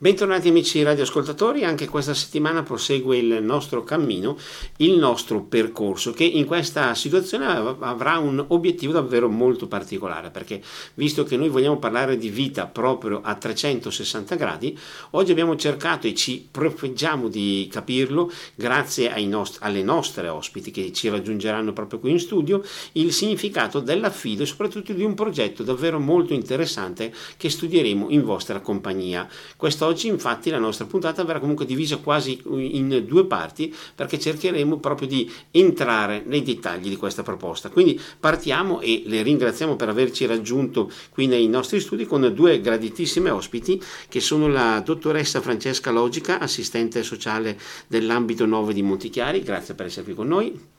Bentornati amici radioascoltatori, anche questa settimana prosegue il nostro cammino, il nostro percorso che in questa situazione avrà un obiettivo davvero molto particolare perché visto che noi vogliamo parlare di vita proprio a 360 gradi, oggi abbiamo cercato e ci profeggiamo di capirlo grazie nost- alle nostre ospiti che ci raggiungeranno proprio qui in studio, il significato dell'affido e soprattutto di un progetto davvero molto interessante che studieremo in vostra compagnia. Questo Oggi infatti la nostra puntata verrà comunque divisa quasi in due parti perché cercheremo proprio di entrare nei dettagli di questa proposta. Quindi partiamo e le ringraziamo per averci raggiunto qui nei nostri studi con due graditissime ospiti che sono la dottoressa Francesca Logica, assistente sociale dell'ambito 9 di Montichiari, grazie per essere qui con noi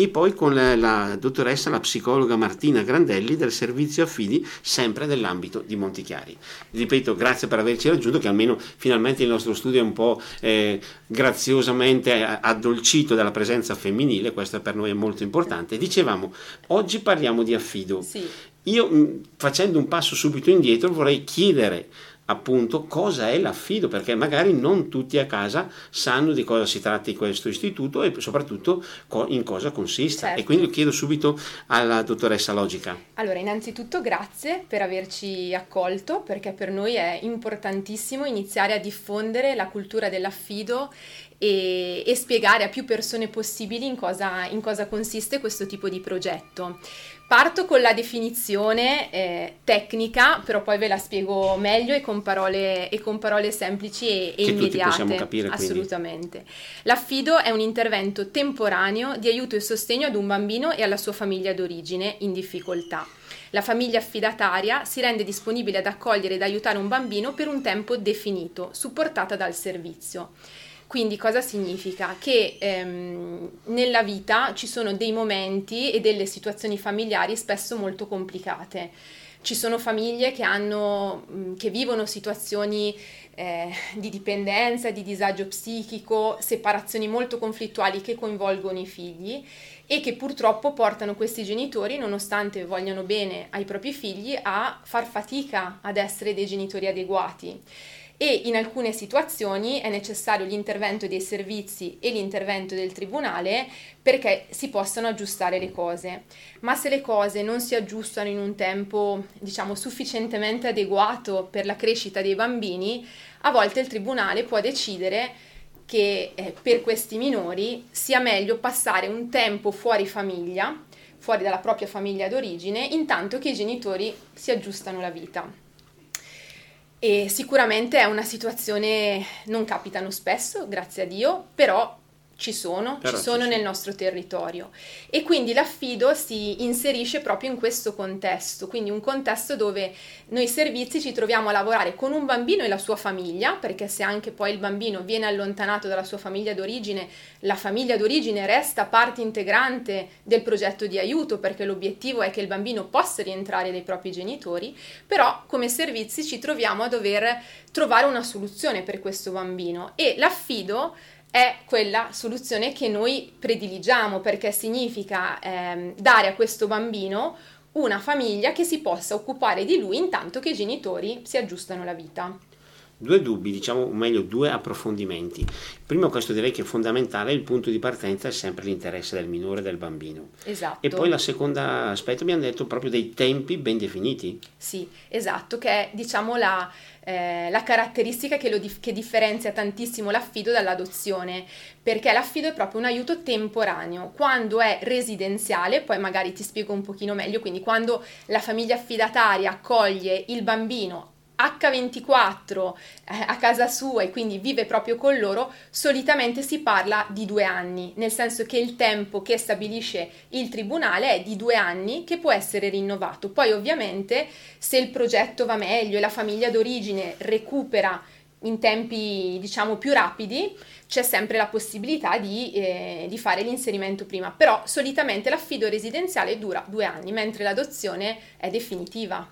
e poi con la, la, dottoressa, la psicologa Martina Grandelli del servizio affidi sempre nell'ambito di Montichiari. Ripeto, grazie per averci raggiunto, che almeno finalmente il nostro studio è un po' eh, graziosamente addolcito dalla presenza femminile, questo per noi è molto importante. Dicevamo, oggi parliamo di affido. Sì. Io facendo un passo subito indietro vorrei chiedere appunto cosa è l'affido, perché magari non tutti a casa sanno di cosa si tratta di questo istituto e soprattutto in cosa consiste. Certo. E quindi chiedo subito alla dottoressa Logica. Allora, innanzitutto grazie per averci accolto, perché per noi è importantissimo iniziare a diffondere la cultura dell'affido e, e spiegare a più persone possibili in cosa, in cosa consiste questo tipo di progetto. Parto con la definizione eh, tecnica, però poi ve la spiego meglio e con parole, e con parole semplici e, e immediate. Capire, assolutamente. L'affido è un intervento temporaneo di aiuto e sostegno ad un bambino e alla sua famiglia d'origine in difficoltà. La famiglia affidataria si rende disponibile ad accogliere ed aiutare un bambino per un tempo definito, supportata dal servizio. Quindi cosa significa? Che ehm, nella vita ci sono dei momenti e delle situazioni familiari spesso molto complicate. Ci sono famiglie che, hanno, che vivono situazioni eh, di dipendenza, di disagio psichico, separazioni molto conflittuali che coinvolgono i figli e che purtroppo portano questi genitori, nonostante vogliano bene ai propri figli, a far fatica ad essere dei genitori adeguati e in alcune situazioni è necessario l'intervento dei servizi e l'intervento del tribunale perché si possano aggiustare le cose. Ma se le cose non si aggiustano in un tempo, diciamo, sufficientemente adeguato per la crescita dei bambini, a volte il tribunale può decidere che eh, per questi minori sia meglio passare un tempo fuori famiglia, fuori dalla propria famiglia d'origine, intanto che i genitori si aggiustano la vita. E sicuramente è una situazione, non capitano spesso, grazie a Dio, però ci sono, Però ci sono ci nel nostro territorio. E quindi l'affido si inserisce proprio in questo contesto, quindi un contesto dove noi servizi ci troviamo a lavorare con un bambino e la sua famiglia, perché se anche poi il bambino viene allontanato dalla sua famiglia d'origine, la famiglia d'origine resta parte integrante del progetto di aiuto, perché l'obiettivo è che il bambino possa rientrare dai propri genitori, però come servizi ci troviamo a dover trovare una soluzione per questo bambino. E l'affido è quella soluzione che noi prediligiamo perché significa ehm, dare a questo bambino una famiglia che si possa occupare di lui intanto che i genitori si aggiustano la vita. Due dubbi, diciamo, o meglio, due approfondimenti. Primo, questo direi che è fondamentale, il punto di partenza è sempre l'interesse del minore, del bambino. Esatto. E poi la seconda aspetto, abbiamo detto proprio dei tempi ben definiti. Sì, esatto, che è, diciamo, la, eh, la caratteristica che, dif- che, differenzia tantissimo l'affido dall'adozione, perché l'affido è proprio un aiuto temporaneo. Quando è residenziale, poi magari ti spiego un pochino meglio, quindi quando la famiglia affidataria accoglie il bambino H24 eh, a casa sua e quindi vive proprio con loro, solitamente si parla di due anni, nel senso che il tempo che stabilisce il tribunale è di due anni che può essere rinnovato. Poi ovviamente se il progetto va meglio e la famiglia d'origine recupera in tempi diciamo più rapidi, c'è sempre la possibilità di, eh, di, fare l'inserimento prima, però solitamente l'affido residenziale dura due anni, mentre l'adozione è definitiva.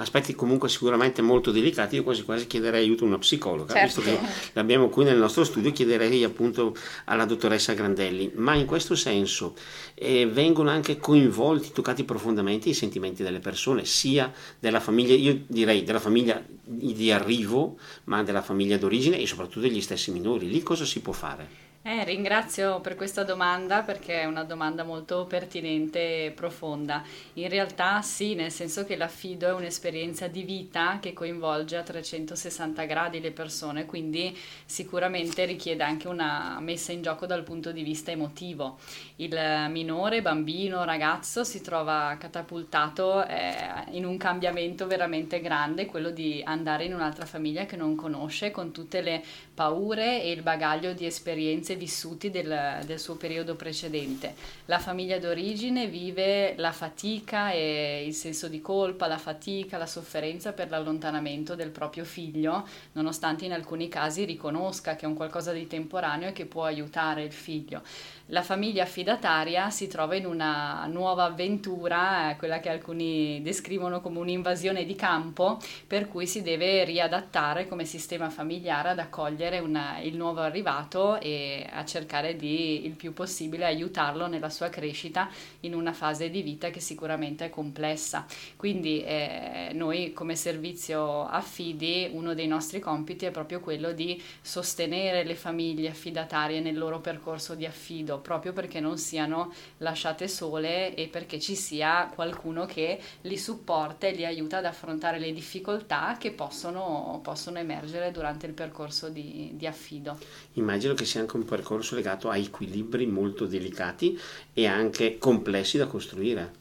Aspetti comunque sicuramente molto delicati, io quasi quasi chiederei aiuto a una psicologa, certo. visto che l'abbiamo qui nel nostro studio, chiederei appunto alla dottoressa Grandelli, ma in questo senso eh, vengono anche coinvolti, toccati profondamente i sentimenti delle persone, sia della famiglia, io direi della famiglia di arrivo, ma della famiglia d'origine e soprattutto degli stessi minori, lì cosa si può fare? Eh, ringrazio per questa domanda perché è una domanda molto pertinente e profonda. In realtà sì, nel senso che l'affido è un'esperienza di vita che coinvolge a 360 gradi le persone, quindi sicuramente richiede anche una messa in gioco dal punto di vista emotivo. Il minore, bambino, ragazzo si trova catapultato eh, in un cambiamento veramente grande, quello di andare in un'altra famiglia che non conosce, con tutte le paure e il bagaglio di esperienze esperienze vissuti del, del, suo periodo precedente. La famiglia d'origine vive la fatica e il senso di colpa, la fatica, la sofferenza per l'allontanamento del proprio figlio, nonostante in alcuni casi riconosca che è un qualcosa di temporaneo e che può aiutare il figlio la famiglia affidataria si trova in una nuova avventura, eh, quella che alcuni descrivono come un'invasione di campo, per cui si deve riadattare come sistema familiare ad accogliere una, il nuovo arrivato e a cercare di il più possibile aiutarlo nella sua crescita in una fase di vita che sicuramente è complessa. Quindi eh, noi come servizio affidi, uno dei nostri compiti è proprio quello di sostenere le famiglie affidatarie nel loro percorso di affido proprio perché non siano lasciate sole e perché ci sia qualcuno che li supporta e li aiuta ad affrontare le difficoltà che possono, possono emergere durante il percorso di, di affido. Immagino che sia anche un percorso legato a equilibri molto delicati e anche complessi da costruire.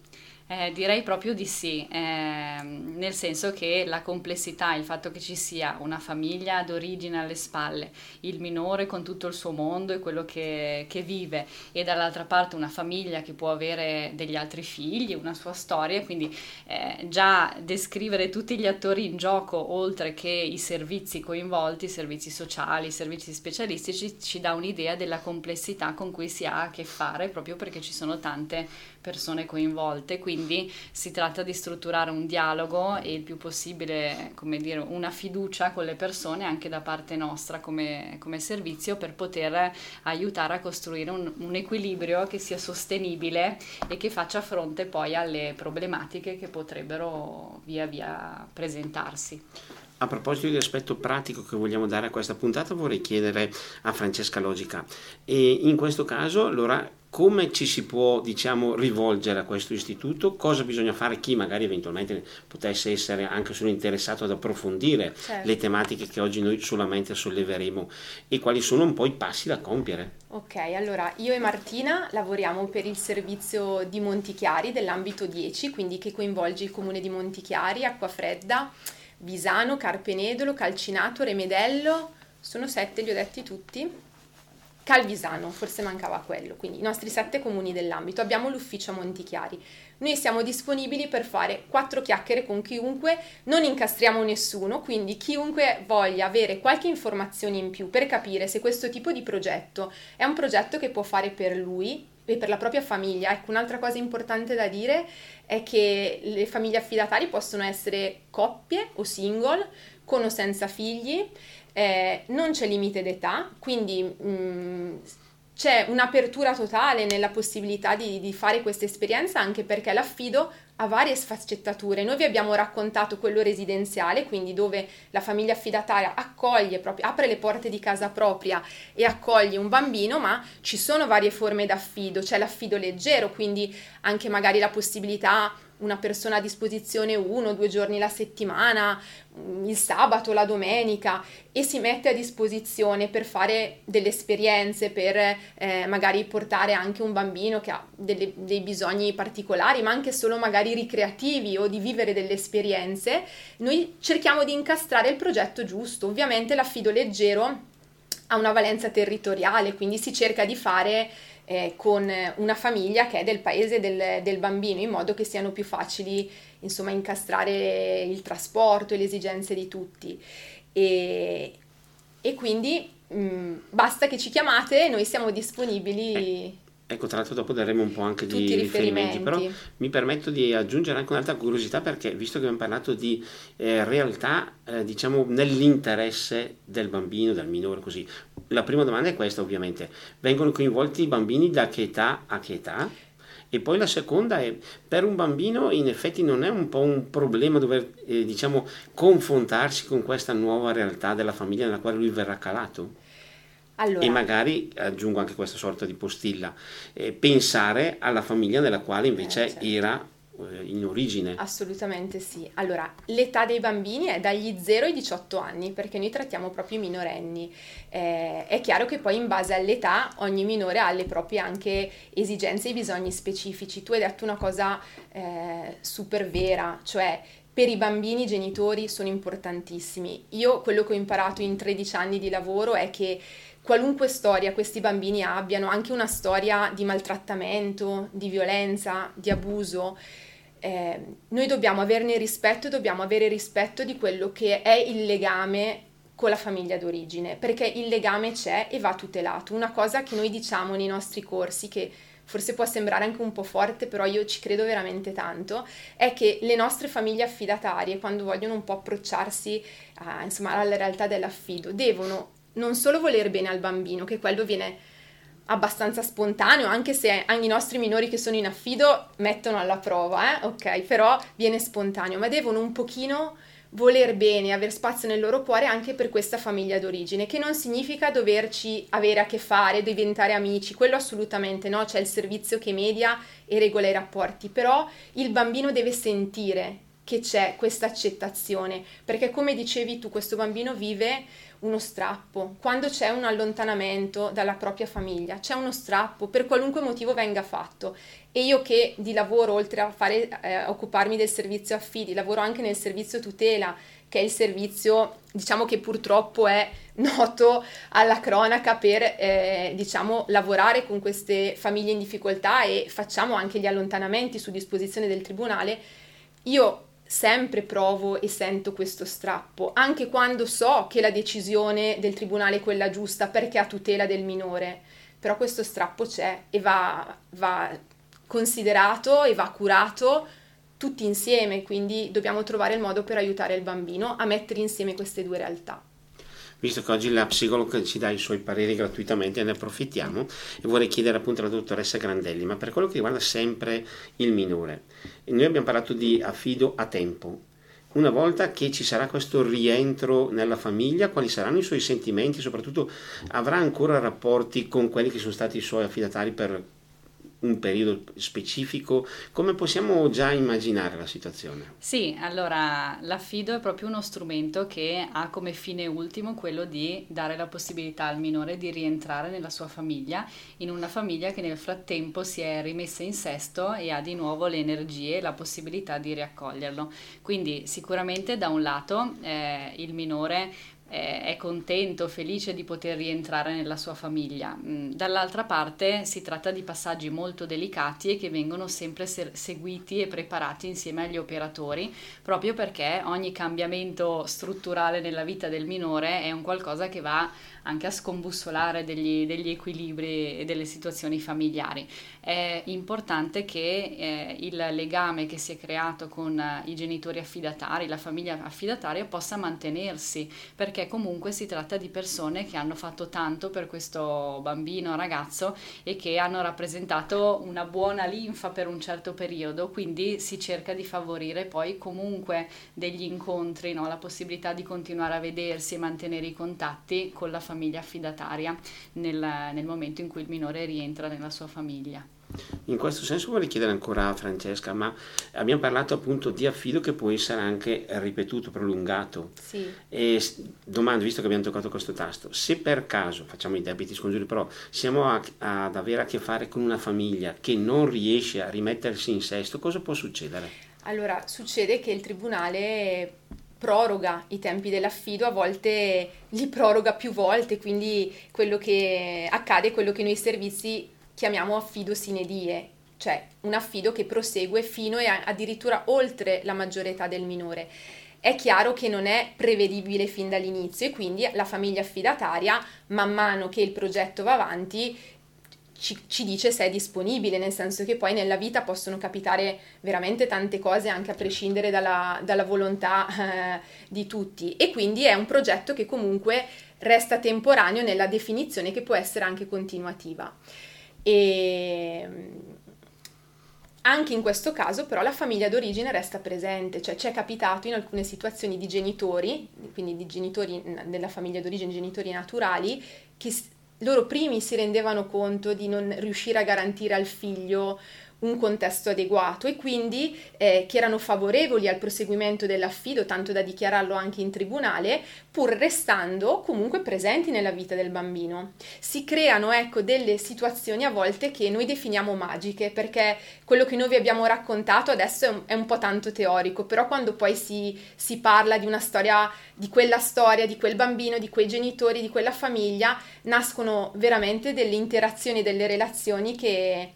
Eh, direi proprio di sì, eh, nel senso che la complessità, il fatto che ci sia una famiglia d'origine alle spalle, il minore con tutto il suo mondo e quello che, che vive, e dall'altra parte una famiglia che può avere degli altri figli, una sua storia, quindi eh, già descrivere tutti gli attori in gioco, oltre che i servizi coinvolti, i servizi sociali, i servizi specialistici, ci dà un'idea della complessità con cui si ha a che fare, proprio perché ci sono tante persone coinvolte. Quindi si tratta di strutturare un dialogo e il più possibile, come dire, una fiducia con le persone anche da parte nostra come, come servizio per poter aiutare a costruire un, un equilibrio che sia sostenibile e che faccia fronte poi alle problematiche che potrebbero via via presentarsi. A proposito di aspetto pratico che vogliamo dare a questa puntata, vorrei chiedere a Francesca Logica. E in questo caso, allora, come ci si può diciamo, rivolgere a questo istituto, cosa bisogna fare, chi magari eventualmente potesse essere anche solo interessato ad approfondire certo. le tematiche che oggi noi solamente solleveremo e quali sono un po' i passi da compiere. Ok, allora io e Martina lavoriamo per il servizio di Montichiari dell'ambito 10, quindi che coinvolge il comune di Montichiari, Acquafredda, Visano, Carpenedolo, Calcinato, Remedello, sono sette, li ho detti tutti? Calvisano, forse mancava quello, quindi i nostri sette comuni dell'ambito. Abbiamo l'ufficio a Montichiari. Noi siamo disponibili per fare quattro chiacchiere con chiunque, non incastriamo nessuno, quindi chiunque voglia avere qualche informazione in più per capire se questo tipo di progetto è un progetto che può fare per lui e per la propria famiglia. Ecco, un'altra cosa importante da dire è che le famiglie affidatarie possono essere coppie o single, con o senza figli eh, non c'è limite d'età, quindi mh, mm, c'è un'apertura totale nella possibilità di, di fare questa esperienza anche perché l'affido ha varie sfaccettature. Noi vi abbiamo raccontato quello residenziale, quindi dove la famiglia affidataria accoglie proprio, apre le porte di casa propria e accoglie un bambino, ma ci sono varie forme d'affido, c'è l'affido leggero, quindi anche magari la possibilità una persona a disposizione uno o due giorni la settimana, mm, il sabato, la domenica e si mette a disposizione per fare delle esperienze, per eh, magari portare anche un bambino che ha delle, dei bisogni particolari, ma anche solo magari ricreativi o di vivere delle esperienze, noi cerchiamo di incastrare il progetto giusto. Ovviamente l'affido leggero ha una valenza territoriale, quindi si cerca di fare eh, con una famiglia che è del paese del, del, bambino, in modo che siano più facili insomma incastrare il trasporto e le esigenze di tutti. E, e quindi mh, mm, basta che ci chiamate, noi siamo disponibili. Ecco, tra l'altro dopo daremo un po' anche di riferimenti. riferimenti, però mi permetto di aggiungere anche un'altra curiosità perché visto che abbiamo parlato di eh, realtà, eh, diciamo, nell'interesse del bambino, del minore, così, la prima domanda è questa ovviamente, vengono coinvolti i bambini da che età a che età? E poi la seconda è, per un bambino in effetti non è un po' un problema dover, eh, diciamo, confrontarsi con questa nuova realtà della famiglia nella quale lui verrà calato? Allora, e magari aggiungo anche questa sorta di postilla, eh, pensare alla famiglia nella quale invece eh, certo. era eh, in origine. Assolutamente sì. Allora, l'età dei bambini è dagli 0 ai 18 anni, perché noi trattiamo proprio i minorenni. Eh, è chiaro che poi in base all'età ogni minore ha le proprie anche esigenze e bisogni specifici. Tu hai detto una cosa eh, super vera, cioè per i bambini i genitori sono importantissimi. Io quello che ho imparato in 13 anni di lavoro è che qualunque storia questi bambini abbiano, anche una storia di maltrattamento, di violenza, di abuso, eh, noi dobbiamo averne rispetto e dobbiamo avere rispetto di quello che è il legame con la famiglia d'origine, perché il legame c'è e va tutelato. Una cosa che noi diciamo nei nostri corsi, che forse può sembrare anche un po' forte, però io ci credo veramente tanto, è che le nostre famiglie affidatarie, quando vogliono un po' approcciarsi a, insomma, alla realtà dell'affido, devono non solo voler bene al bambino, che quello viene abbastanza spontaneo, anche se anche i nostri minori che sono in affido mettono alla prova, eh? ok, però viene spontaneo, ma devono un pochino voler bene, aver spazio nel loro cuore anche per questa famiglia d'origine, che non significa doverci avere a che fare, diventare amici, quello assolutamente no, c'è il servizio che media e regola i rapporti, però il bambino deve sentire che c'è questa accettazione, perché come dicevi tu, questo bambino vive uno strappo, quando c'è un allontanamento dalla propria famiglia, c'è uno strappo per qualunque motivo venga fatto. E io che di lavoro, oltre a fare, eh, occuparmi del servizio affidi, lavoro anche nel servizio tutela, che è il servizio, diciamo che purtroppo è noto alla cronaca per, eh, diciamo, lavorare con queste famiglie in difficoltà e facciamo anche gli allontanamenti su disposizione del tribunale. Io sempre provo e sento questo strappo, anche quando so che la decisione del tribunale è quella giusta perché a tutela del minore, però questo strappo c'è e va, va considerato e va curato tutti insieme, quindi dobbiamo trovare il modo per aiutare il bambino a mettere insieme queste due realtà visto che oggi la psicologa ci dà i suoi pareri gratuitamente, ne approfittiamo e vorrei chiedere appunto alla dottoressa Grandelli, ma per quello che riguarda sempre il minore, noi abbiamo parlato di affido a tempo. Una volta che ci sarà questo rientro nella famiglia, quali saranno i suoi sentimenti? Soprattutto avrà ancora rapporti con quelli che sono stati i suoi affidatari per un periodo specifico, come possiamo già immaginare la situazione? Sì, allora l'affido è proprio uno strumento che ha come fine ultimo quello di dare la possibilità al minore di rientrare nella sua famiglia, in una famiglia che nel frattempo si è rimessa in sesto e ha di nuovo le energie e la possibilità di riaccoglierlo. Quindi sicuramente da un lato eh, il minore è contento, felice di poter rientrare nella sua famiglia. Mm, dall'altra parte si tratta di passaggi molto delicati e che vengono sempre seguiti e preparati insieme agli operatori, proprio perché ogni cambiamento strutturale nella vita del minore è un qualcosa che va anche a scombussolare degli, degli equilibri e delle situazioni familiari. È importante che eh, il legame che si è creato con eh, i genitori affidatari, la famiglia affidataria, possa mantenersi, perché comunque si tratta di persone che hanno fatto tanto per questo bambino, ragazzo e che hanno rappresentato una buona linfa per un certo periodo, quindi si cerca di favorire poi comunque degli incontri, no? la possibilità di continuare a vedersi e mantenere i contatti con la famiglia affidataria nel, nel momento in cui il minore rientra nella sua famiglia. In questo senso vorrei chiedere ancora a Francesca, ma abbiamo parlato appunto di affido che può essere anche ripetuto, prolungato. Sì. E domando, visto che abbiamo toccato questo tasto, se per caso, facciamo i debiti scongiuri, però siamo a, ad avere a che fare con una famiglia che non riesce a rimettersi in sesto, cosa può succedere? Allora, succede che il tribunale proroga i tempi dell'affido, a volte li proroga più volte, quindi quello che accade è quello che noi servizi chiamiamo affido sine die, cioè un affido che prosegue fino e addirittura oltre la maggiore età del minore. È chiaro che non è prevedibile fin dall'inizio e quindi la famiglia affidataria, man mano che il progetto va avanti, ci, ci, dice se è disponibile, nel senso che poi nella vita possono capitare veramente tante cose anche a prescindere dalla, dalla volontà eh, di tutti e quindi è un progetto che comunque resta temporaneo nella definizione che può essere anche continuativa. E anche in questo caso però la famiglia d'origine resta presente, cioè ci è capitato in alcune situazioni di genitori, quindi di genitori della famiglia d'origine, genitori naturali, che loro primi si rendevano conto di non riuscire a garantire al figlio un contesto adeguato e quindi eh, che erano favorevoli al proseguimento dell'affido, tanto da dichiararlo anche in tribunale, pur restando comunque presenti nella vita del bambino. Si creano ecco delle situazioni a volte che noi definiamo magiche, perché quello che noi vi abbiamo raccontato adesso è un, è un po' tanto teorico, però quando poi si, si parla di una storia, di quella storia, di quel bambino, di quei genitori, di quella famiglia, nascono veramente delle interazioni, delle relazioni che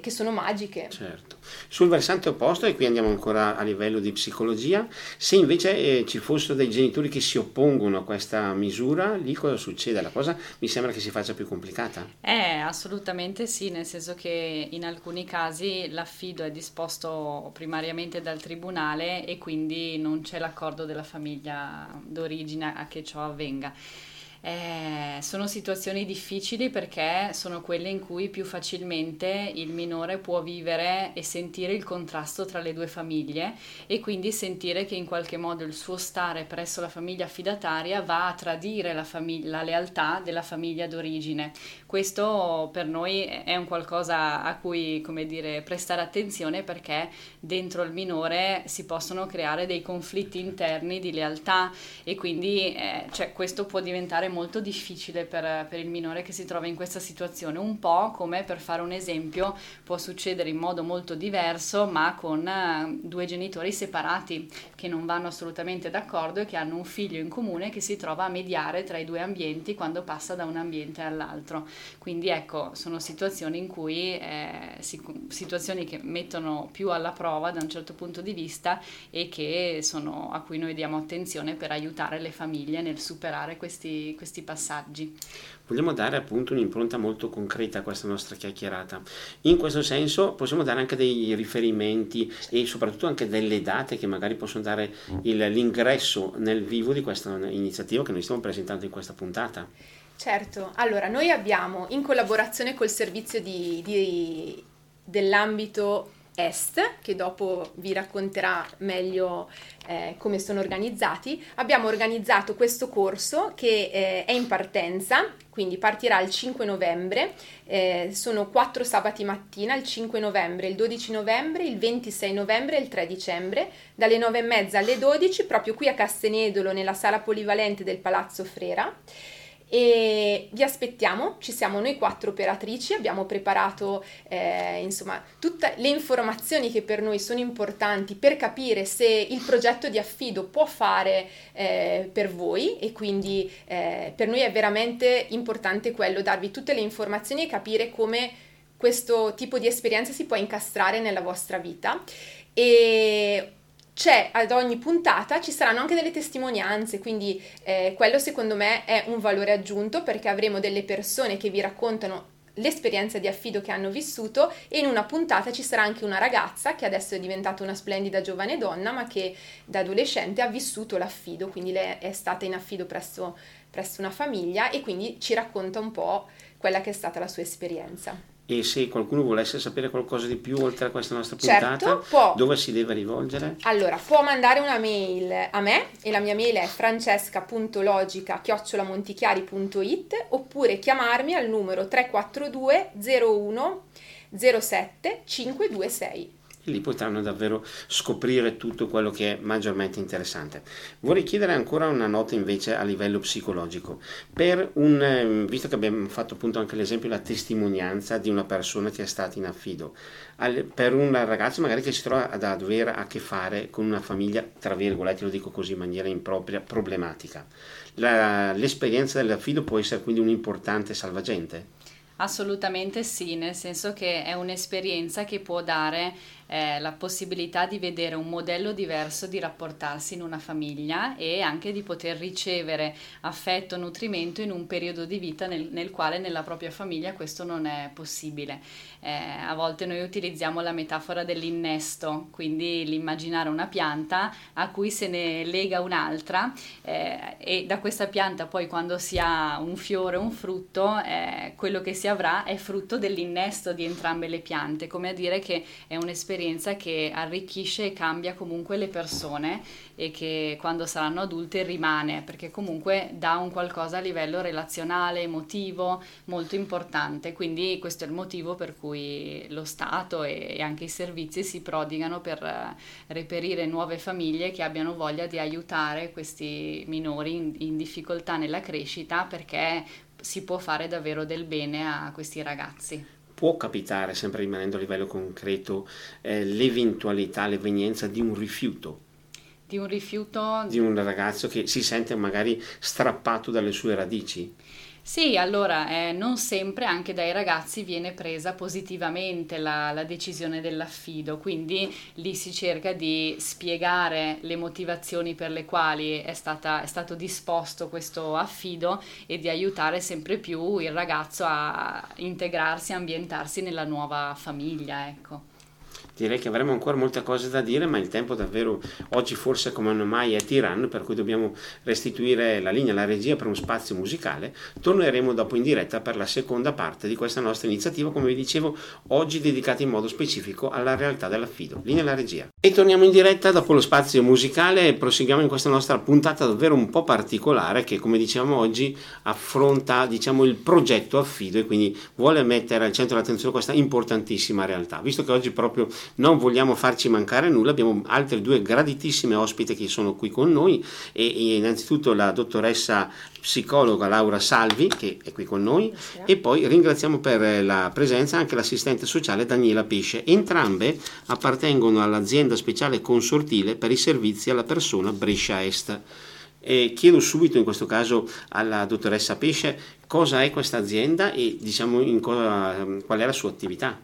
che sono magiche. Certo. Sul versante opposto, e qui andiamo ancora a livello di psicologia, se invece eh, ci fossero dei genitori che si oppongono a questa misura, lì cosa succede? La cosa mi sembra che si faccia più complicata. Eh, assolutamente sì, nel senso che in alcuni casi l'affido è disposto primariamente dal tribunale e quindi non c'è l'accordo della famiglia d'origine a che ciò avvenga. Eh, sono situazioni difficili perché sono quelle in cui più facilmente il minore può vivere e sentire il contrasto tra le due famiglie e quindi sentire che in qualche modo il suo stare presso la famiglia affidataria va a tradire la, famiglia, la lealtà della famiglia d'origine. Questo per noi è un qualcosa a cui, come dire, prestare attenzione perché dentro il minore si possono creare dei conflitti interni di lealtà e quindi eh, cioè, questo può diventare molto difficile per, per, il minore che si trova in questa situazione, un po' come per fare un esempio può succedere in modo molto diverso ma con uh, due genitori separati che non vanno assolutamente d'accordo e che hanno un figlio in comune che si trova a mediare tra i due ambienti quando passa da un ambiente all'altro. Quindi ecco, sono situazioni in cui eh, si, situazioni che mettono più alla prova da un certo punto di vista e che sono a cui noi diamo attenzione per aiutare le famiglie nel superare questi, questi passaggi. Vogliamo dare appunto un'impronta molto concreta a questa nostra chiacchierata. In questo senso possiamo dare anche dei riferimenti e soprattutto anche delle date che magari possono dare il, l'ingresso nel vivo di questa iniziativa che noi stiamo presentando in questa puntata. Certo, allora noi abbiamo in collaborazione col servizio di, di, dell'ambito Est, che dopo vi racconterà meglio eh, come sono organizzati, abbiamo organizzato questo corso che eh, è in partenza, quindi partirà il 5 novembre, eh, sono quattro sabati mattina, il 5 novembre, il 12 novembre, il 26 novembre e il 3 dicembre, dalle 9 e mezza alle 12, proprio qui a Castenedolo, nella sala polivalente del Palazzo Frera e vi aspettiamo, ci siamo noi quattro operatrici, abbiamo preparato eh, insomma tutte le informazioni che per noi sono importanti per capire se il progetto di affido può fare eh, per voi e quindi eh, per noi è veramente importante quello, darvi tutte le informazioni e capire come questo tipo di esperienza si può incastrare nella vostra vita. E c'è ad ogni puntata ci saranno anche delle testimonianze, quindi eh, quello secondo me è un valore aggiunto perché avremo delle persone che vi raccontano l'esperienza di affido che hanno vissuto e in una puntata ci sarà anche una ragazza che adesso è diventata una splendida giovane donna ma che da adolescente ha vissuto l'affido, quindi è stata in affido presso, presso una famiglia e quindi ci racconta un po' quella che è stata la sua esperienza e se qualcuno volesse sapere qualcosa di più oltre a questa nostra puntata, certo, può, dove si deve rivolgere? Allora, può mandare una mail a me e la mia mail è francesca.logica-montichiari.it oppure chiamarmi al numero 342 01 07 526 lì potranno davvero scoprire tutto quello che è maggiormente interessante. Vorrei chiedere ancora una nota invece a livello psicologico, per un, ehm, visto che abbiamo fatto appunto anche l'esempio la testimonianza di una persona che è stata in affido, per un ragazzo magari che si trova ad avere a che fare con una famiglia, tra virgolette, lo dico così in maniera impropria, problematica. La, l'esperienza dell'affido può essere quindi un importante salvagente? Assolutamente sì, nel senso che è un'esperienza che può dare eh, la possibilità di vedere un modello diverso di rapportarsi in una famiglia e anche di poter ricevere affetto, nutrimento in un periodo di vita nel, nel quale nella propria famiglia questo non è possibile. Eh, a volte noi utilizziamo la metafora dell'innesto, quindi l'immaginare una pianta a cui se ne lega un'altra eh, e da questa pianta poi quando si ha un fiore un frutto, eh, quello che si avrà è frutto dell'innesto di entrambe le piante, come a dire che è un'esperienza che arricchisce e cambia comunque le persone e che quando saranno adulte rimane, perché comunque dà un qualcosa a livello relazionale, emotivo, molto importante. Quindi questo è il motivo per cui lo Stato e anche i servizi si prodigano per eh, reperire nuove famiglie che abbiano voglia di aiutare questi minori in, in difficoltà nella crescita perché si può fare davvero del bene a questi ragazzi può capitare, sempre rimanendo a livello concreto, eh, l'eventualità, l'evenienza di un rifiuto di un rifiuto di un ragazzo che si sente magari strappato dalle sue radici. Sì, allora eh, non sempre anche dai ragazzi viene presa positivamente la, la, decisione dell'affido, quindi lì si cerca di spiegare le motivazioni per le quali è, stata, è stato disposto questo affido e di aiutare sempre più il ragazzo a integrarsi, a ambientarsi nella nuova famiglia. Ecco direi che avremo ancora molte cose da dire, ma il tempo davvero oggi forse come non mai è tiranno, per cui dobbiamo restituire la linea alla regia per uno spazio musicale. Torneremo dopo in diretta per la seconda parte di questa nostra iniziativa, come vi dicevo, oggi dedicata in modo specifico alla realtà dell'affido. Linea alla regia. E torniamo in diretta dopo lo spazio musicale e proseguiamo in questa nostra puntata davvero un po' particolare che, come diciamo oggi, affronta diciamo il progetto affido e quindi vuole mettere al centro dell'attenzione questa importantissima realtà. Visto che oggi proprio non vogliamo farci mancare nulla, abbiamo altre due graditissime ospite che sono qui con noi e, e innanzitutto la dottoressa psicologa Laura Salvi che è qui con noi Buonasera. e poi ringraziamo per la presenza anche l'assistente sociale Daniela Pesce. Entrambe appartengono all'azienda speciale consortile per i servizi alla persona Brescia Est. E chiedo subito in questo caso alla dottoressa Pesce cosa è questa azienda e diciamo cosa, qual è la sua attività.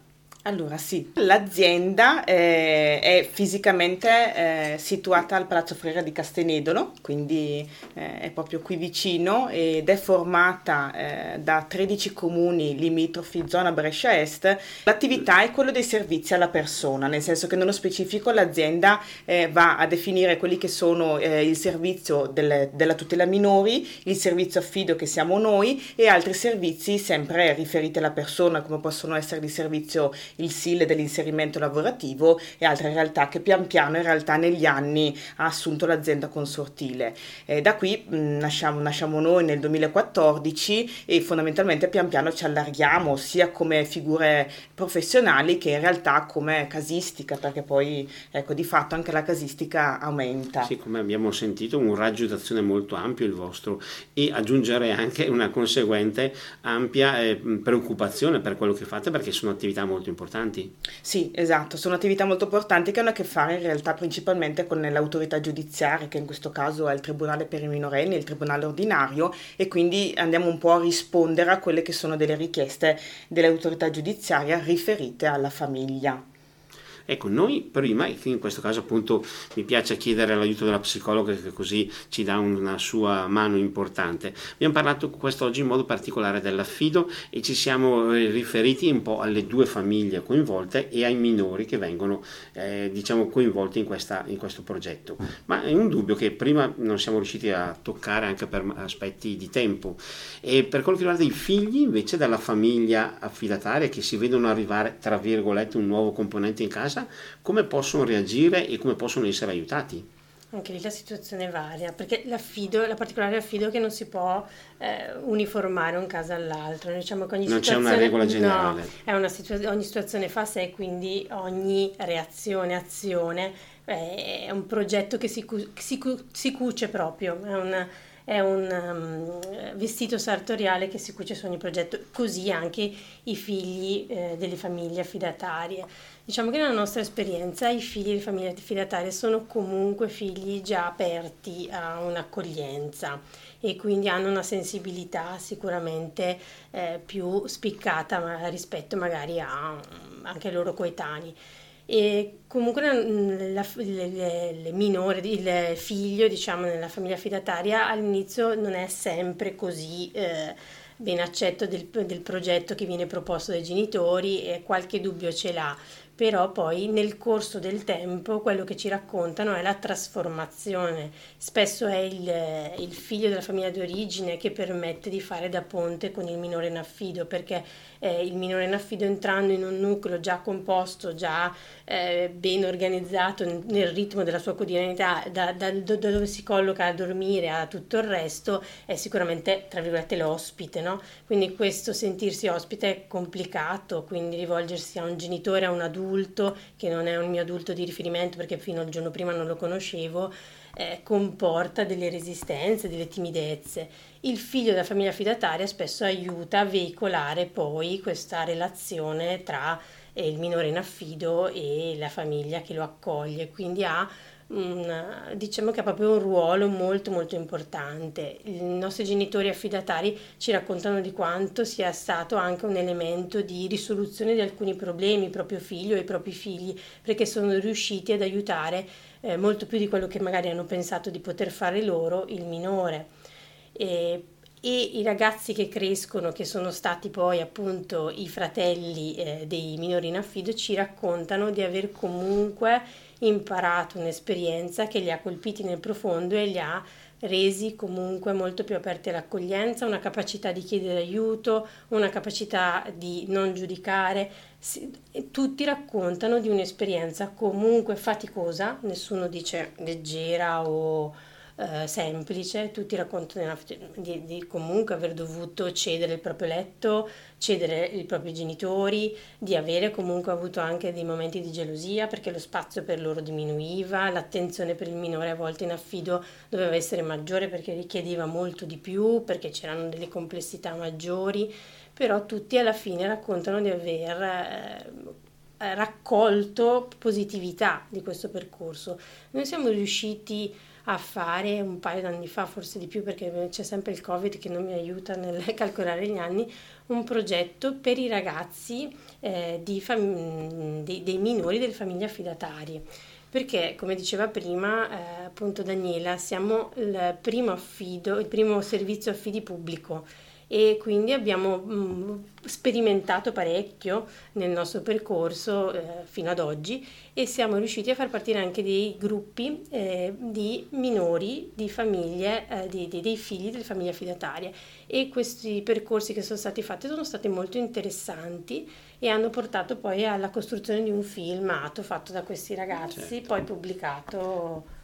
Allora sì, l'azienda eh, è fisicamente eh, situata al Palazzo Freira di Castenedolo, quindi eh, è proprio qui vicino ed è formata eh, da 13 comuni limitrofi zona Brescia Est. L'attività è quello dei servizi alla persona, nel senso che nello specifico l'azienda eh, va a definire quelli che sono eh, il servizio delle, della tutela minori, il servizio affido che siamo noi e altri servizi sempre riferiti alla persona come possono essere il servizio il SIL dell'inserimento lavorativo e altre realtà che pian piano in realtà negli anni ha assunto l'azienda consortile. Eh, da qui mh, nasciamo, nasciamo, noi nel 2014 e fondamentalmente pian piano ci allarghiamo sia come figure professionali che in realtà come casistica perché poi ecco di fatto anche la casistica aumenta. Sì, come abbiamo sentito un raggio d'azione molto ampio il vostro e aggiungere anche una conseguente ampia eh, preoccupazione per quello che fate perché sono attività molto importanti importanti. Sì, esatto, sono attività molto importanti che hanno a che fare in realtà principalmente con l'autorità giudiziaria, che in questo caso è il Tribunale per i minorenni, il Tribunale ordinario, e quindi andiamo un po' a rispondere a quelle che sono delle richieste dell'autorità giudiziaria riferite alla famiglia. Ecco, noi prima, in questo caso appunto mi piace chiedere l'aiuto della psicologa che così ci dà una sua mano importante, abbiamo parlato quest'oggi in modo particolare dell'affido e ci siamo eh, riferiti un po' alle due famiglie coinvolte e ai minori che vengono eh, diciamo coinvolti in, questa, in questo progetto. Ma è un dubbio che prima non siamo riusciti a toccare anche per aspetti di tempo. E per quello che riguarda i figli invece della famiglia affidataria che si vedono arrivare tra virgolette un nuovo componente in casa, casa, come possono reagire e come possono essere aiutati? Anche lì la situazione varia, perché l'affido, la particolare affido è che non si può eh, uniformare un caso all'altro. Diciamo che ogni non c'è una regola generale. No, una situa- ogni situazione fa sé, quindi ogni reazione, azione eh, è un progetto che si, cu- si, cu- si cuce proprio, è un, è un um, vestito sartoriale che si cuce su ogni progetto, così anche i figli eh, delle famiglie affidatarie. Diciamo che nella nostra esperienza i figli delle famiglie affidatarie sono comunque figli già aperti a un'accoglienza e quindi hanno una sensibilità sicuramente eh, più spiccata rispetto magari a, anche ai loro coetanei. e comunque la, le, le minore, il figlio diciamo nella famiglia fidataria all'inizio non è sempre così eh, ben accetto del, del progetto che viene proposto dai genitori e qualche dubbio ce l'ha però poi nel corso del tempo quello che ci raccontano è la trasformazione. Spesso è il, il, figlio della famiglia d'origine che permette di fare da ponte con il minore in affido, perché eh, il minore in affido entrando in un nucleo già composto, già eh, ben organizzato nel ritmo della sua quotidianità, da, da, da, dove si colloca a dormire a tutto il resto, è sicuramente, tra virgolette, l'ospite, no? Quindi questo sentirsi ospite è complicato, quindi rivolgersi a un genitore, a un adulto, che non è un mio adulto di riferimento perché fino al giorno prima non lo conoscevo, eh, comporta delle resistenze, delle timidezze. Il figlio della famiglia fidataria spesso aiuta a veicolare poi questa relazione tra eh, il minore in affido e la famiglia che lo accoglie, quindi ha una, diciamo che ha proprio un ruolo molto molto importante. I nostri genitori affidatari ci raccontano di quanto sia stato anche un elemento di risoluzione di alcuni problemi, proprio figlio e i propri figli, perché sono riusciti ad aiutare eh, molto più di quello che magari hanno pensato di poter fare loro il minore. E, e i ragazzi che crescono, che sono stati poi appunto i fratelli eh, dei minori in affido, ci raccontano di aver comunque imparato un'esperienza che li ha colpiti nel profondo e li ha resi comunque molto più aperti all'accoglienza, una capacità di chiedere aiuto, una capacità di non giudicare. Tutti raccontano di un'esperienza comunque faticosa, nessuno dice leggera o eh, semplice, tutti raccontano di, di, comunque aver dovuto cedere il proprio letto, cedere i propri genitori, di avere comunque avuto anche dei momenti di gelosia perché lo spazio per loro diminuiva, l'attenzione per il minore a volte in affido doveva essere maggiore perché richiedeva molto di più, perché c'erano delle complessità maggiori, però tutti alla fine raccontano di aver... Eh, raccolto positività di questo percorso. Noi siamo riusciti a fare un paio d'anni fa, forse di più perché c'è sempre il Covid che non mi aiuta nel calcolare gli anni, un progetto per i ragazzi eh, fam- dei, dei, minori delle famiglie affidatarie. Perché, come diceva prima, eh, appunto Daniela, siamo il primo affido, il primo servizio affidi pubblico e quindi abbiamo mh, mm, sperimentato parecchio nel nostro percorso eh, fino ad oggi e siamo riusciti a far partire anche dei gruppi eh, di minori di famiglie, eh, di, di, dei figli delle famiglie affidatarie e questi percorsi che sono stati fatti sono stati molto interessanti e hanno portato poi alla costruzione di un filmato fatto da questi ragazzi, certo. poi pubblicato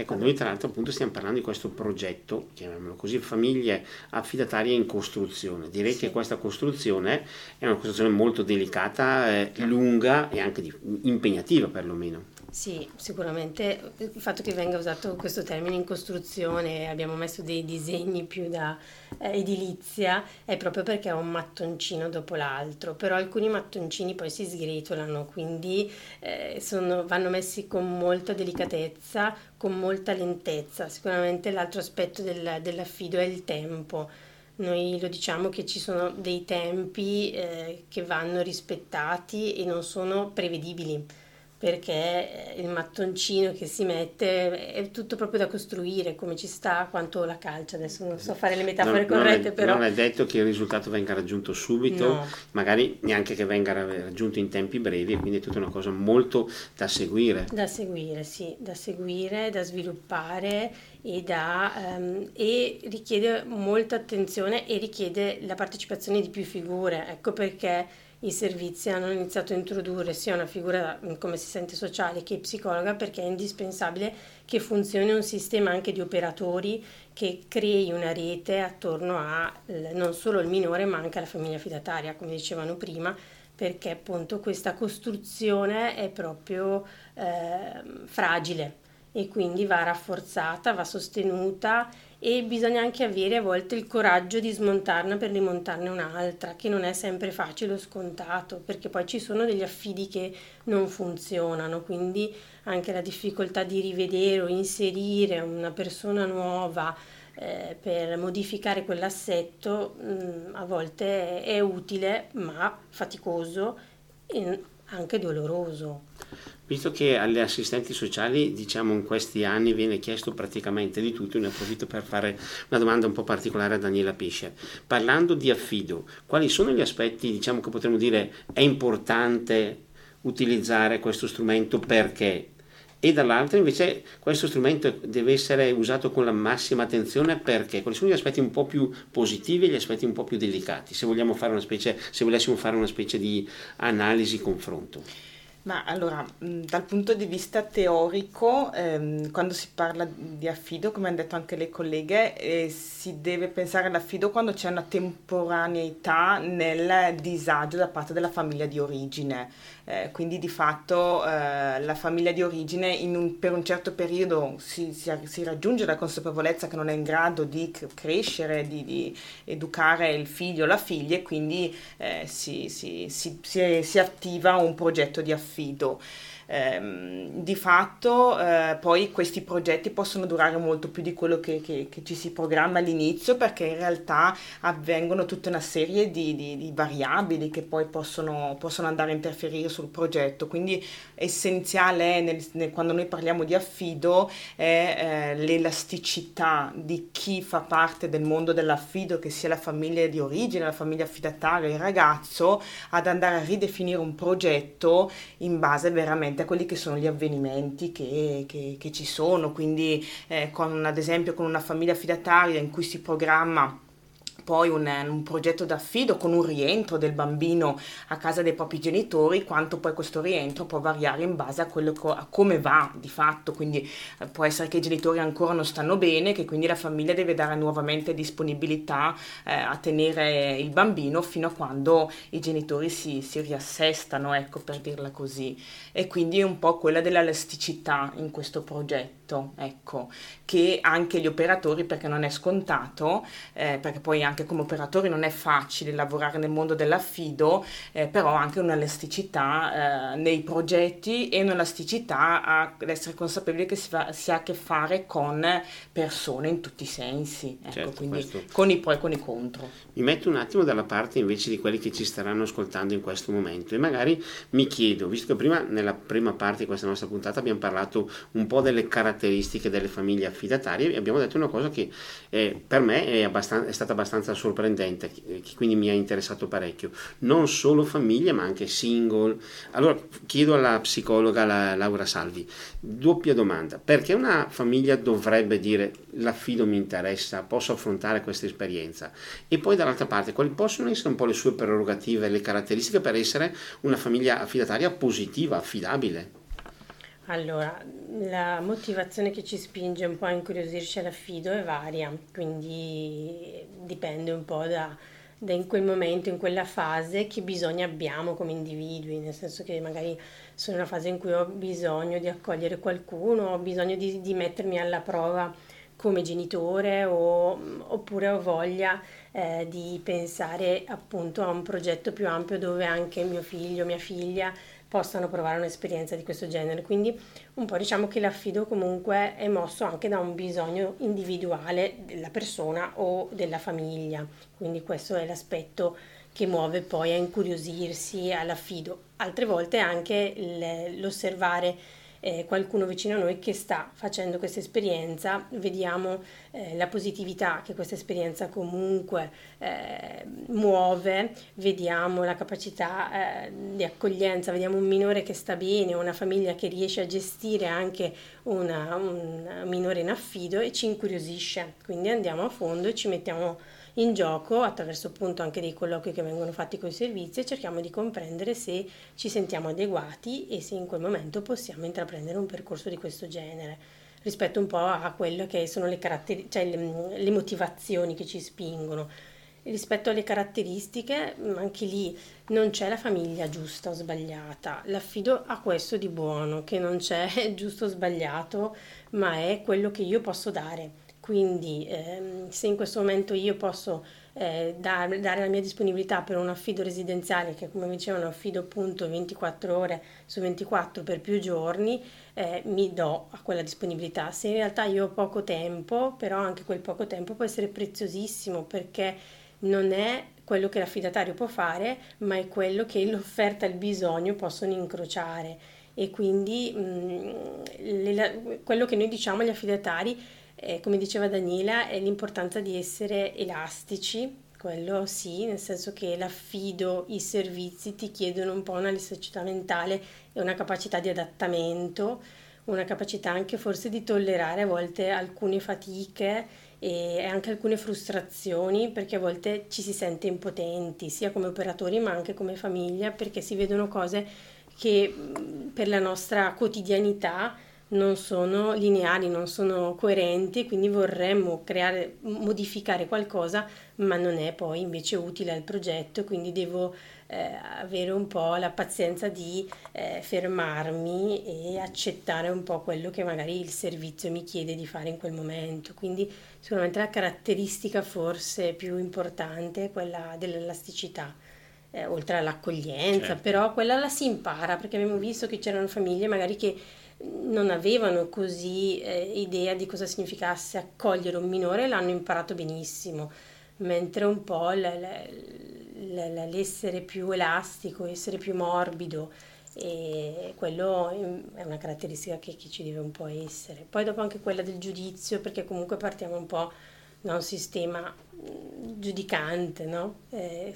Ecco, noi tra l'altro appunto stiamo parlando di questo progetto, chiamiamolo così, famiglie affidatarie in costruzione. Direi sì. che questa costruzione è una costruzione molto delicata, eh, lunga e anche di, impegnativa perlomeno. Sì, sicuramente il fatto che venga usato questo termine in costruzione, abbiamo messo dei disegni più da eh, edilizia, è proprio perché è un mattoncino dopo l'altro, però alcuni mattoncini poi si sgretolano, quindi eh, sono, vanno messi con molta delicatezza, con molta lentezza. Sicuramente l'altro aspetto del, dell'affido è il tempo. Noi lo diciamo che ci sono dei tempi eh, che vanno rispettati e non sono prevedibili perché il mattoncino che si mette è tutto proprio da costruire, come ci sta, quanto la calcia, adesso non so fare le metafore non, corrette, non è, però... Non è detto che il risultato venga raggiunto subito, no. magari neanche che venga raggiunto in tempi brevi, quindi è tutta una cosa molto da seguire. Da seguire, sì, da seguire, da sviluppare e, da, um, e richiede molta attenzione e richiede la partecipazione di più figure, ecco perché i servizi hanno iniziato a introdurre sia una figura mm, come assistente sociale che psicologa perché è indispensabile che funzioni un sistema anche di operatori che crei una rete attorno a non solo il minore ma anche alla famiglia fidataria, come dicevano prima, perché appunto questa costruzione è proprio eh, fragile e quindi va rafforzata, va sostenuta e bisogna anche avere a volte il coraggio di smontarne per rimontarne un'altra, che non è sempre facile o scontato, perché poi ci sono degli affidi che non funzionano, quindi anche la difficoltà di rivedere o inserire una persona nuova eh, per modificare quell'assetto mh, mm, a volte è, è utile ma faticoso e anche doloroso. Visto che alle assistenti sociali, diciamo, in questi anni viene chiesto praticamente di tutto, ne approfitto per fare una domanda un po' particolare a Daniela Pischer. Parlando di affido, quali sono gli aspetti, diciamo, che potremmo dire è importante utilizzare questo strumento perché? E dall'altra invece questo strumento deve essere usato con la massima attenzione perché? Quali sono gli aspetti un po' più positivi e gli aspetti un po' più delicati, se vogliamo fare una specie, se volessimo fare una specie di analisi, confronto. Ma allora, dal punto di vista teorico, ehm, quando si parla di affido, come hanno detto anche le colleghe, eh, si deve pensare all'affido quando c'è una temporaneità nel disagio da parte della famiglia di origine. Eh, quindi di fatto eh, la famiglia di origine un, per un certo periodo si, si, si, raggiunge la consapevolezza che non è in grado di crescere, di, di educare il figlio o la figlia e quindi eh, si, si attiva un progetto di affido affido. Ehm, di fatto eh, poi questi progetti possono durare molto più di quello che, che, che, ci si programma all'inizio perché in realtà avvengono tutta una serie di, di, di variabili che poi possono, possono, andare a interferire sul progetto. Quindi essenziale nel, nel, quando noi parliamo di affido è eh, l'elasticità di chi fa parte del mondo dell'affido, che sia la famiglia di origine, la famiglia affidataria, il ragazzo, ad andare a ridefinire un progetto in base veramente a quelli che sono gli avvenimenti che, che, che ci sono, quindi eh, con, ad esempio con una famiglia affidataria in cui si programma poi un, un, progetto d'affido con un rientro del bambino a casa dei propri genitori, quanto poi questo rientro può variare in base a, quello, a come va di fatto, quindi eh, può essere che i genitori ancora non stanno bene, che quindi la famiglia deve dare nuovamente disponibilità eh, a tenere il bambino fino a quando i genitori si, si riassestano, ecco per dirla così. E quindi è un po' quella dell'elasticità in questo progetto, ecco, che anche gli operatori, perché non è scontato, eh, perché poi anche anche come operatori non è facile lavorare nel mondo dell'affido, eh, però anche un'elasticità eh, nei progetti e un'elasticità ad essere consapevoli che si, fa, si, ha a che fare con persone in tutti i sensi, ecco, certo, quindi questo. con i pro e con i contro. Mi metto un attimo dalla parte invece di quelli che ci staranno ascoltando in questo momento e magari mi chiedo, visto che prima nella prima parte di questa nostra puntata abbiamo parlato un po' delle caratteristiche delle famiglie affidatarie, abbiamo detto una cosa che eh, per me è, è stata abbastanza abbastanza sorprendente, che quindi mi ha interessato parecchio. Non solo famiglie, ma anche single. Allora chiedo alla psicologa la Laura Salvi, doppia domanda, perché una famiglia dovrebbe dire l'affido mi interessa, posso affrontare questa esperienza? E poi dall'altra parte, quali possono essere un po' le sue prerogative, le caratteristiche per essere una famiglia affidataria positiva, affidabile? Allora, la motivazione che ci spinge un po' a incuriosirci all'affido è varia, quindi dipende un po' da, da in quel momento, in quella fase, che bisogno abbiamo come individui, nel senso che magari sono in una fase in cui ho bisogno di accogliere qualcuno, ho bisogno di, di mettermi alla prova come genitore o, oppure ho voglia eh, di pensare appunto a un progetto più ampio dove anche mio figlio, mia figlia possano provare un'esperienza di questo genere. Quindi un po' diciamo che l'affido comunque è mosso anche da un bisogno individuale della persona o della famiglia. Quindi questo è l'aspetto che muove poi a incuriosirsi all'affido. Altre volte anche l'osservare eh, qualcuno vicino a noi che sta facendo questa esperienza, vediamo eh, la positività che questa esperienza comunque eh, muove, vediamo la capacità eh, di accoglienza, vediamo un minore che sta bene, una famiglia che riesce a gestire anche una, un minore in affido e ci incuriosisce, quindi andiamo a fondo e ci mettiamo in gioco attraverso appunto anche dei colloqui che vengono fatti con i servizi e cerchiamo di comprendere se ci sentiamo adeguati e se in quel momento possiamo intraprendere un percorso di questo genere rispetto un po' a quelle che sono le, caratter- cioè le, le motivazioni che ci spingono. Rispetto alle caratteristiche, anche lì non c'è la famiglia giusta o sbagliata. L'affido ha questo di buono, che non c'è giusto o sbagliato, ma è quello che io posso dare quindi ehm, se in questo momento io posso eh, dare, dare, la mia disponibilità per un affido residenziale, che come un affido appunto 24 ore su 24 per più giorni, eh, mi do a quella disponibilità. Se in realtà io ho poco tempo, però anche quel poco tempo può essere preziosissimo perché non è quello che l'affidatario può fare, ma è quello che l'offerta e il bisogno possono incrociare. E quindi mh, mm, le, quello che noi diciamo agli affidatari, eh, come diceva Daniela, è l'importanza di essere elastici, quello sì, nel senso che l'affido, i servizi ti chiedono un po' una elasticità mentale e una capacità di adattamento, una capacità anche forse di tollerare a volte alcune fatiche e anche alcune frustrazioni perché a volte ci si sente impotenti sia come operatori ma anche come famiglia perché si vedono cose che per la nostra quotidianità non sono lineari, non sono coerenti, quindi vorremmo creare, modificare qualcosa, ma non è poi invece utile al progetto, quindi devo eh, avere un po' la pazienza di eh, fermarmi e accettare un po' quello che magari il servizio mi chiede di fare in quel momento. Quindi sicuramente la caratteristica forse più importante è quella dell'elasticità. Eh, oltre all'accoglienza, certo. però quella la si impara perché abbiamo visto che c'erano famiglie magari che non avevano così eh, idea di cosa significasse accogliere un minore e l'hanno imparato benissimo, mentre un po' l- l- l- l'essere più elastico, essere più morbido, e quello è una caratteristica che, che ci deve un po' essere. Poi dopo anche quella del giudizio, perché comunque partiamo un po' da un sistema giudicante, no? eh,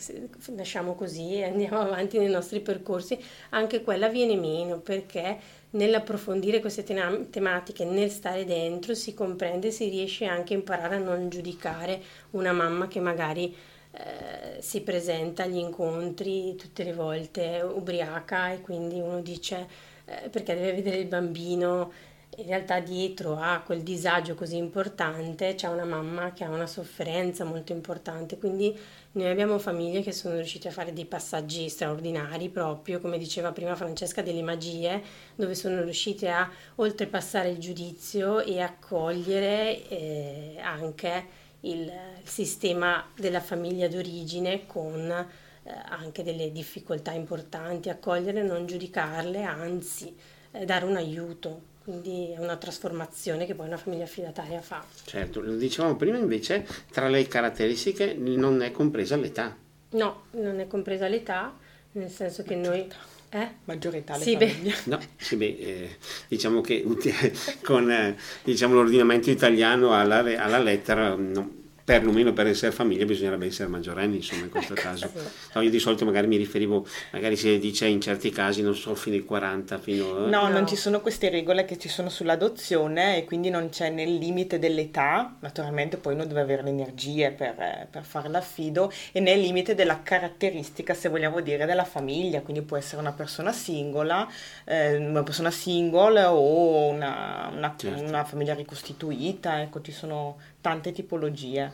nasciamo così e andiamo avanti nei nostri percorsi, anche quella viene meno perché nell'approfondire queste tem- tematiche, nel stare dentro, si comprende, si riesce anche a imparare a non giudicare una mamma che magari eh, si presenta agli incontri tutte le volte ubriaca e quindi uno dice eh, perché deve vedere il bambino in realtà dietro a quel disagio così importante c'è una mamma che ha una sofferenza molto importante, quindi noi abbiamo famiglie che sono riuscite a fare dei passaggi straordinari proprio, come diceva prima Francesca, delle magie, dove sono riuscite a oltrepassare il giudizio e accogliere eh, anche il, il, sistema della famiglia d'origine con eh, anche delle difficoltà importanti, accogliere, non giudicarle, anzi eh, dare un aiuto quindi è una trasformazione che poi una famiglia affidataria fa. Certo, lo dicevamo prima invece, tra le caratteristiche non è compresa l'età. No, non è compresa l'età, nel senso che noi... Eh? Maggiore età sì, beh. No, sì, beh, eh, diciamo che con eh, diciamo, l'ordinamento italiano alla, alla lettera no, perlomeno per essere famiglia bisognerebbe essere maggiorenni insomma in questo caso. no, io di solito magari mi riferivo magari si dice in certi casi non so fino ai 40 fino a... no, no, non ci sono queste regole che ci sono sull'adozione e quindi non c'è nel limite dell'età. Naturalmente poi uno deve avere le energie per, per fare l'affido e nel limite della caratteristica se vogliamo dire della famiglia. Quindi può essere una persona singola eh, una persona single o una, una, certo. una famiglia ricostituita. Ecco ci sono tante tipologie.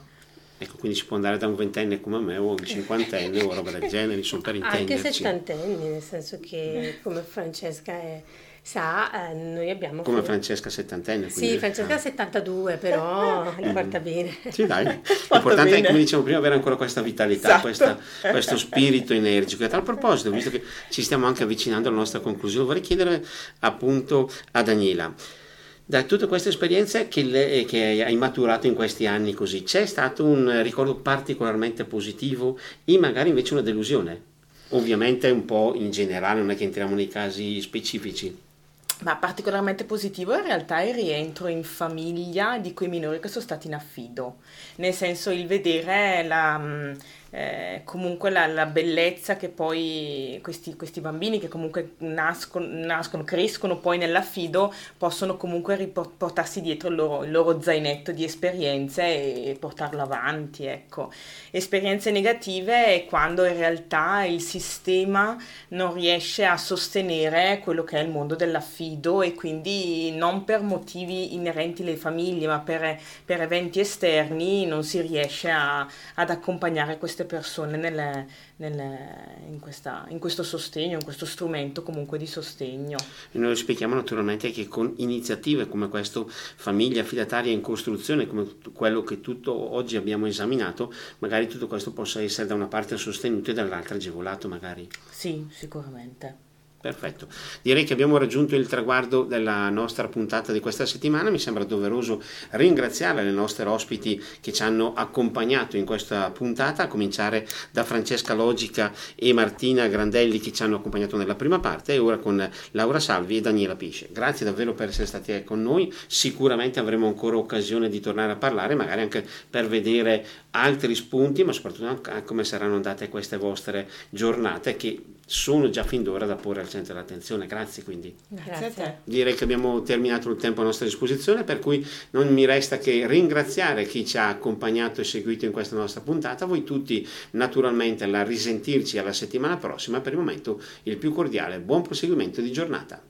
Ecco, quindi si può andare da un ventenne come me o un cinquantenne o roba del genere, insomma, per intenderci. Anche settantenni, nel senso che come Francesca è, sa, eh, noi abbiamo... Come Francesca settantenne. Quindi, sì, Francesca ah. 72, però li porta bene. Sì, dai. L'importante è, come diciamo prima, avere ancora questa vitalità, esatto. questa, questo spirito energico. E a tal proposito, visto che ci stiamo anche avvicinando alla nostra conclusione, vorrei chiedere appunto a Daniela da tutte queste esperienze che, le, che, hai maturato in questi anni così, c'è stato un ricordo particolarmente positivo e magari invece una delusione? Ovviamente un po' in generale, non è che entriamo nei casi specifici. Ma particolarmente positivo in realtà è il rientro in famiglia di quei minori che sono stati in affido, nel senso il vedere la mm, eh, comunque la, la, bellezza che poi questi, questi bambini che comunque nascono, nascono, crescono poi nell'affido possono comunque riportarsi dietro il loro, il loro, zainetto di esperienze e portarlo avanti ecco. esperienze negative è quando in realtà il sistema non riesce a sostenere quello che è il mondo dell'affido e quindi non per motivi inerenti alle famiglie ma per, per eventi esterni non si riesce a, ad accompagnare questo queste persone nelle, nelle, in, questa, in, questo sostegno, in questo strumento comunque di sostegno. E noi spieghiamo naturalmente che con iniziative come questo Famiglia Affidataria in Costruzione, come quello che tutto oggi abbiamo esaminato, magari tutto questo possa essere da una parte sostenuto e dall'altra agevolato magari. Sì, sicuramente. Perfetto, direi che abbiamo raggiunto il traguardo della nostra puntata di questa settimana, mi sembra doveroso ringraziare le nostre ospiti che ci hanno accompagnato in questa puntata, a cominciare da Francesca Logica e Martina Grandelli che ci hanno accompagnato nella prima parte e ora con Laura Salvi e Daniela Pisce. Grazie davvero per essere stati con noi, sicuramente avremo ancora occasione di tornare a parlare, magari anche per vedere altri spunti, ma soprattutto come saranno andate queste vostre giornate che sono già fin d'ora da porre al centro dell'attenzione. Grazie quindi. Grazie a te. Direi che abbiamo terminato il tempo a nostra disposizione, per cui non mi resta che ringraziare chi ci ha accompagnato e seguito in questa nostra puntata, voi tutti naturalmente alla risentirci alla settimana prossima, per il momento il più cordiale buon proseguimento di giornata.